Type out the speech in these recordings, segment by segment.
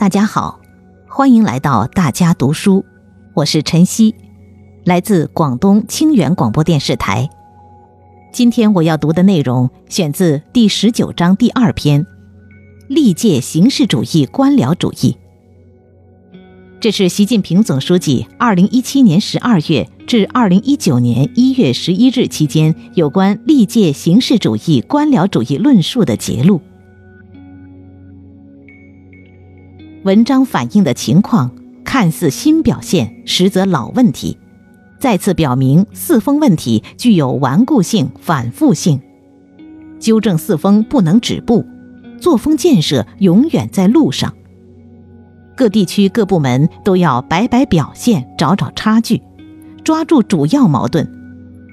大家好，欢迎来到大家读书，我是晨曦，来自广东清远广播电视台。今天我要读的内容选自第十九章第二篇：历届形式主义官僚主义。这是习近平总书记二零一七年十二月至二零一九年一月十一日期间有关历届形式主义官僚主义论述的节录。文章反映的情况看似新表现，实则老问题，再次表明四风问题具有顽固性、反复性。纠正四风不能止步，作风建设永远在路上。各地区各部门都要摆摆表现，找找差距，抓住主要矛盾，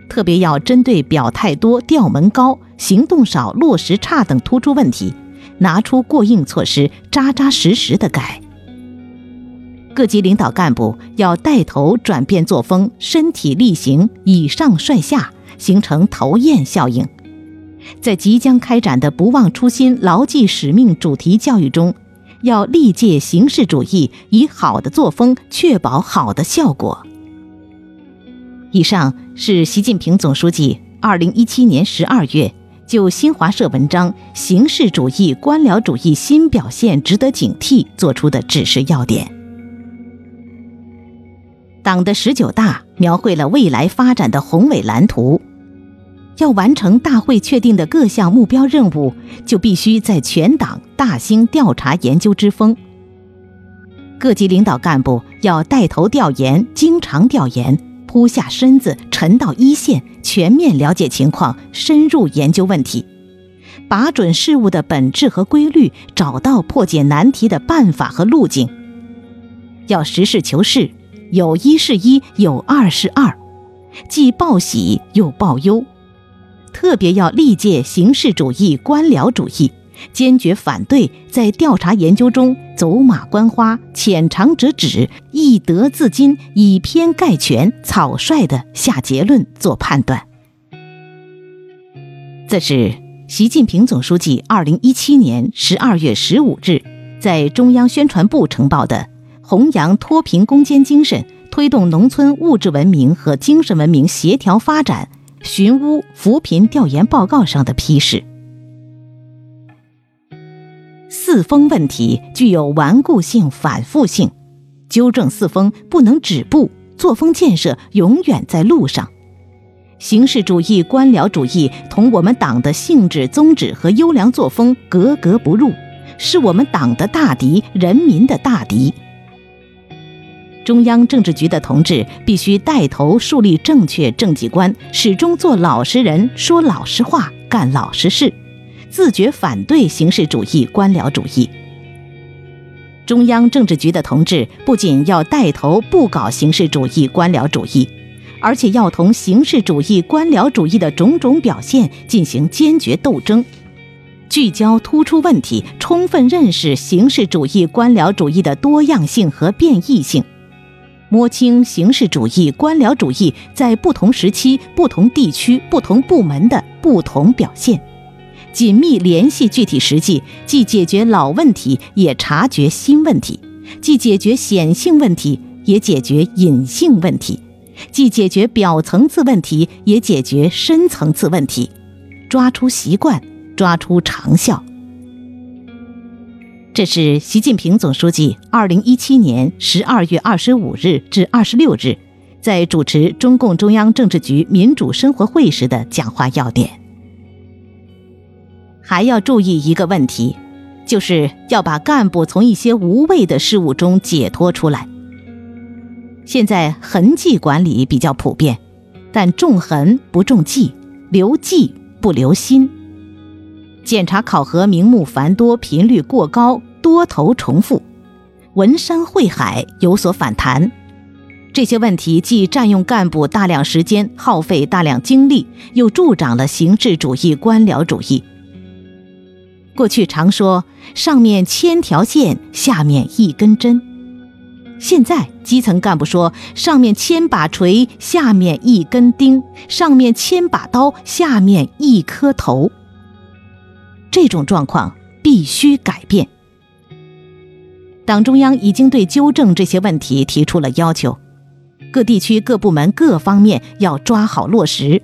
特别要针对表态多、调门高、行动少、落实差等突出问题。拿出过硬措施，扎扎实实的改。各级领导干部要带头转变作风，身体力行，以上率下，形成头雁效应。在即将开展的“不忘初心、牢记使命”主题教育中，要历届形式主义以好的作风确保好的效果。以上是习近平总书记二零一七年十二月。就新华社文章《形式主义官僚主义新表现值得警惕》作出的指示要点。党的十九大描绘了未来发展的宏伟蓝图，要完成大会确定的各项目标任务，就必须在全党大兴调查研究之风。各级领导干部要带头调研，经常调研。扑下身子，沉到一线，全面了解情况，深入研究问题，把准事物的本质和规律，找到破解难题的办法和路径。要实事求是，有一是一，有二是二，既报喜又报忧。特别要历届形式主义官僚主义。坚决反对在调查研究中走马观花、浅尝辄止、以德自矜、以偏概全、草率地下结论、做判断。这是习近平总书记二零一七年十二月十五日在中央宣传部呈报的《弘扬脱贫攻坚精神，推动农村物质文明和精神文明协调发展》寻乌扶贫调研报告上的批示。四风问题具有顽固性、反复性，纠正四风不能止步，作风建设永远在路上。形式主义官僚主义同我们党的性质宗旨和优良作风格格不入，是我们党的大敌，人民的大敌。中央政治局的同志必须带头树立正确政绩观，始终做老实人，说老实话，干老实事。自觉反对形式主义官僚主义。中央政治局的同志不仅要带头不搞形式主义官僚主义，而且要同形式主义官僚主义的种种表现进行坚决斗争，聚焦突出问题，充分认识形式主义官僚主义的多样性和变异性，摸清形式主义官僚主义在不同时期、不同地区、不同部门的不同表现。紧密联系具体实际，既解决老问题，也察觉新问题；既解决显性问题，也解决隐性问题；既解决表层次问题，也解决深层次问题。抓出习惯，抓出长效。这是习近平总书记二零一七年十二月二十五日至二十六日在主持中共中央政治局民主生活会时的讲话要点。还要注意一个问题，就是要把干部从一些无谓的事物中解脱出来。现在痕迹管理比较普遍，但重痕不重迹，留迹不留心。检查考核名目繁多，频率过高，多头重复，文山会海，有所反弹。这些问题既占用干部大量时间，耗费大量精力，又助长了形式主义官僚主义。过去常说上面千条线，下面一根针。现在基层干部说上面千把锤，下面一根钉；上面千把刀，下面一颗头。这种状况必须改变。党中央已经对纠正这些问题提出了要求，各地区各部门各方面要抓好落实，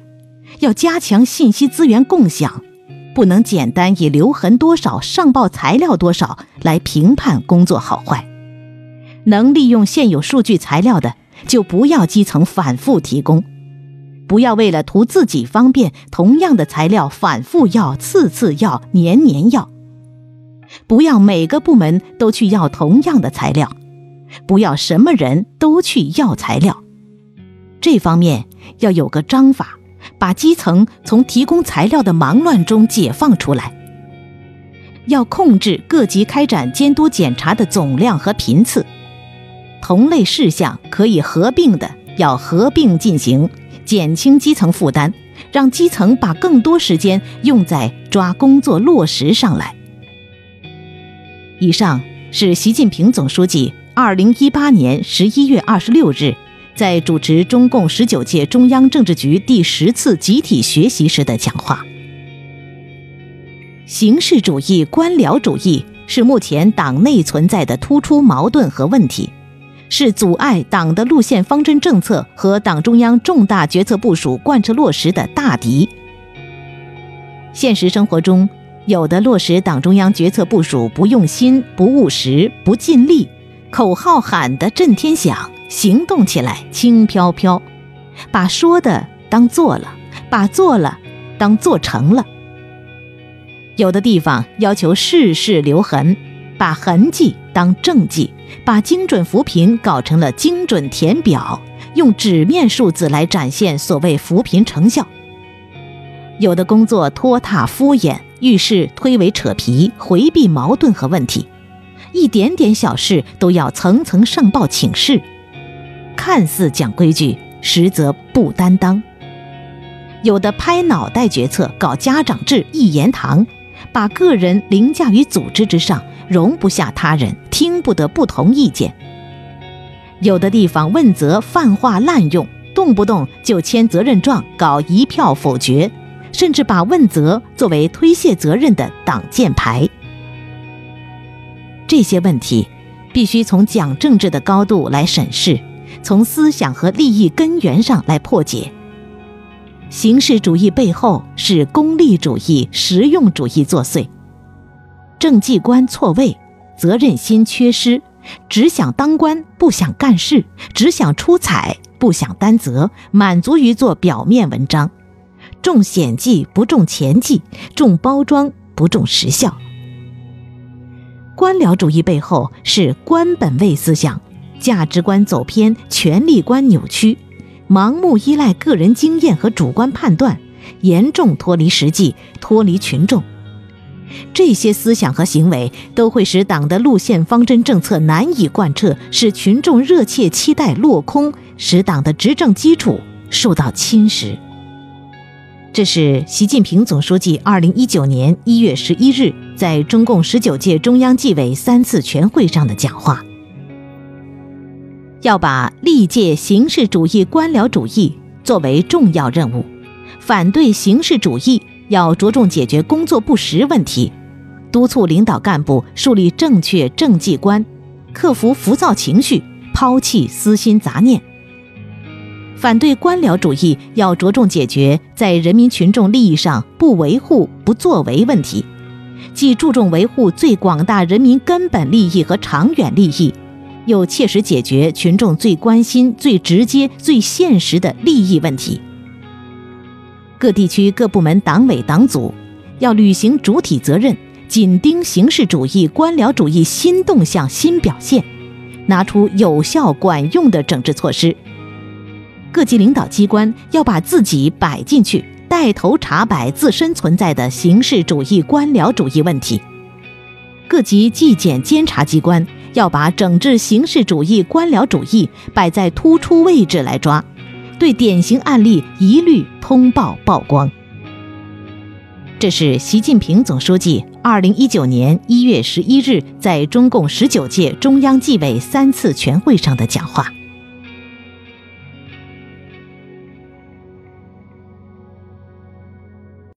要加强信息资源共享，不能简单以留痕多少、上报材料多少来评判工作好坏。能利用现有数据材料的，就不要基层反复提供，不要为了图自己方便，同样的材料反复要、次次要、年年要。不要每个部门都去要同样的材料，不要什么人都去要材料。这方面要有个章法，把基层从提供材料的忙乱中解放出来。要控制各级开展监督检查的总量和频次，同类事项可以合并的要合并进行，减轻基层负担，让基层把更多时间用在抓工作落实上来。以上是习近平总书记二零一八年十一月二十六日在主持中共十九届中央政治局第十次集体学习时的讲话。形式主义、官僚主义是目前党内存在的突出矛盾和问题，是阻碍党的路线方针政策和党中央重大决策部署贯彻落实的大敌。现实生活中，有的落实党中央决策部署不用心、不务实、不尽力，口号喊得震天响，行动起来轻飘飘，把说的当做了，把做了当做成了。有的地方要求事事留痕，把痕迹当政绩，把精准扶贫搞成了精准填表，用纸面数字来展现所谓扶贫成效。有的工作拖沓敷衍。遇事推诿扯皮，回避矛盾和问题，一点点小事都要层层上报请示，看似讲规矩，实则不担当。有的拍脑袋决策，搞家长制、一言堂，把个人凌驾于组织之上，容不下他人，听不得不同意见。有的地方问责泛化滥用，动不动就签责任状，搞一票否决。甚至把问责作为推卸责任的挡箭牌，这些问题必须从讲政治的高度来审视，从思想和利益根源上来破解。形式主义背后是功利主义、实用主义作祟，政绩观错位，责任心缺失，只想当官不想干事，只想出彩不想担责，满足于做表面文章。重显绩不重前绩，重包装不重实效。官僚主义背后是官本位思想，价值观走偏，权力观扭曲，盲目依赖个人经验和主观判断，严重脱离实际，脱离群众。这些思想和行为都会使党的路线方针政策难以贯彻，使群众热切期待落空，使党的执政基础受到侵蚀。这是习近平总书记二零一九年一月十一日在中共十九届中央纪委三次全会上的讲话。要把历届形式主义、官僚主义作为重要任务，反对形式主义，要着重解决工作不实问题，督促领导干部树立正确政绩观，克服浮躁情绪，抛弃私心杂念。反对官僚主义，要着重解决在人民群众利益上不维护、不作为问题，既注重维护最广大人民根本利益和长远利益，又切实解决群众最关心、最直接、最现实的利益问题。各地区各部门党委党组要履行主体责任，紧盯形式主义、官僚主义新动向、新表现，拿出有效管用的整治措施。各级领导机关要把自己摆进去，带头查摆自身存在的形式主义、官僚主义问题。各级纪检监察机关要把整治形式主义、官僚主义摆在突出位置来抓，对典型案例一律通报曝光。这是习近平总书记二零一九年一月十一日在中共十九届中央纪委三次全会上的讲话。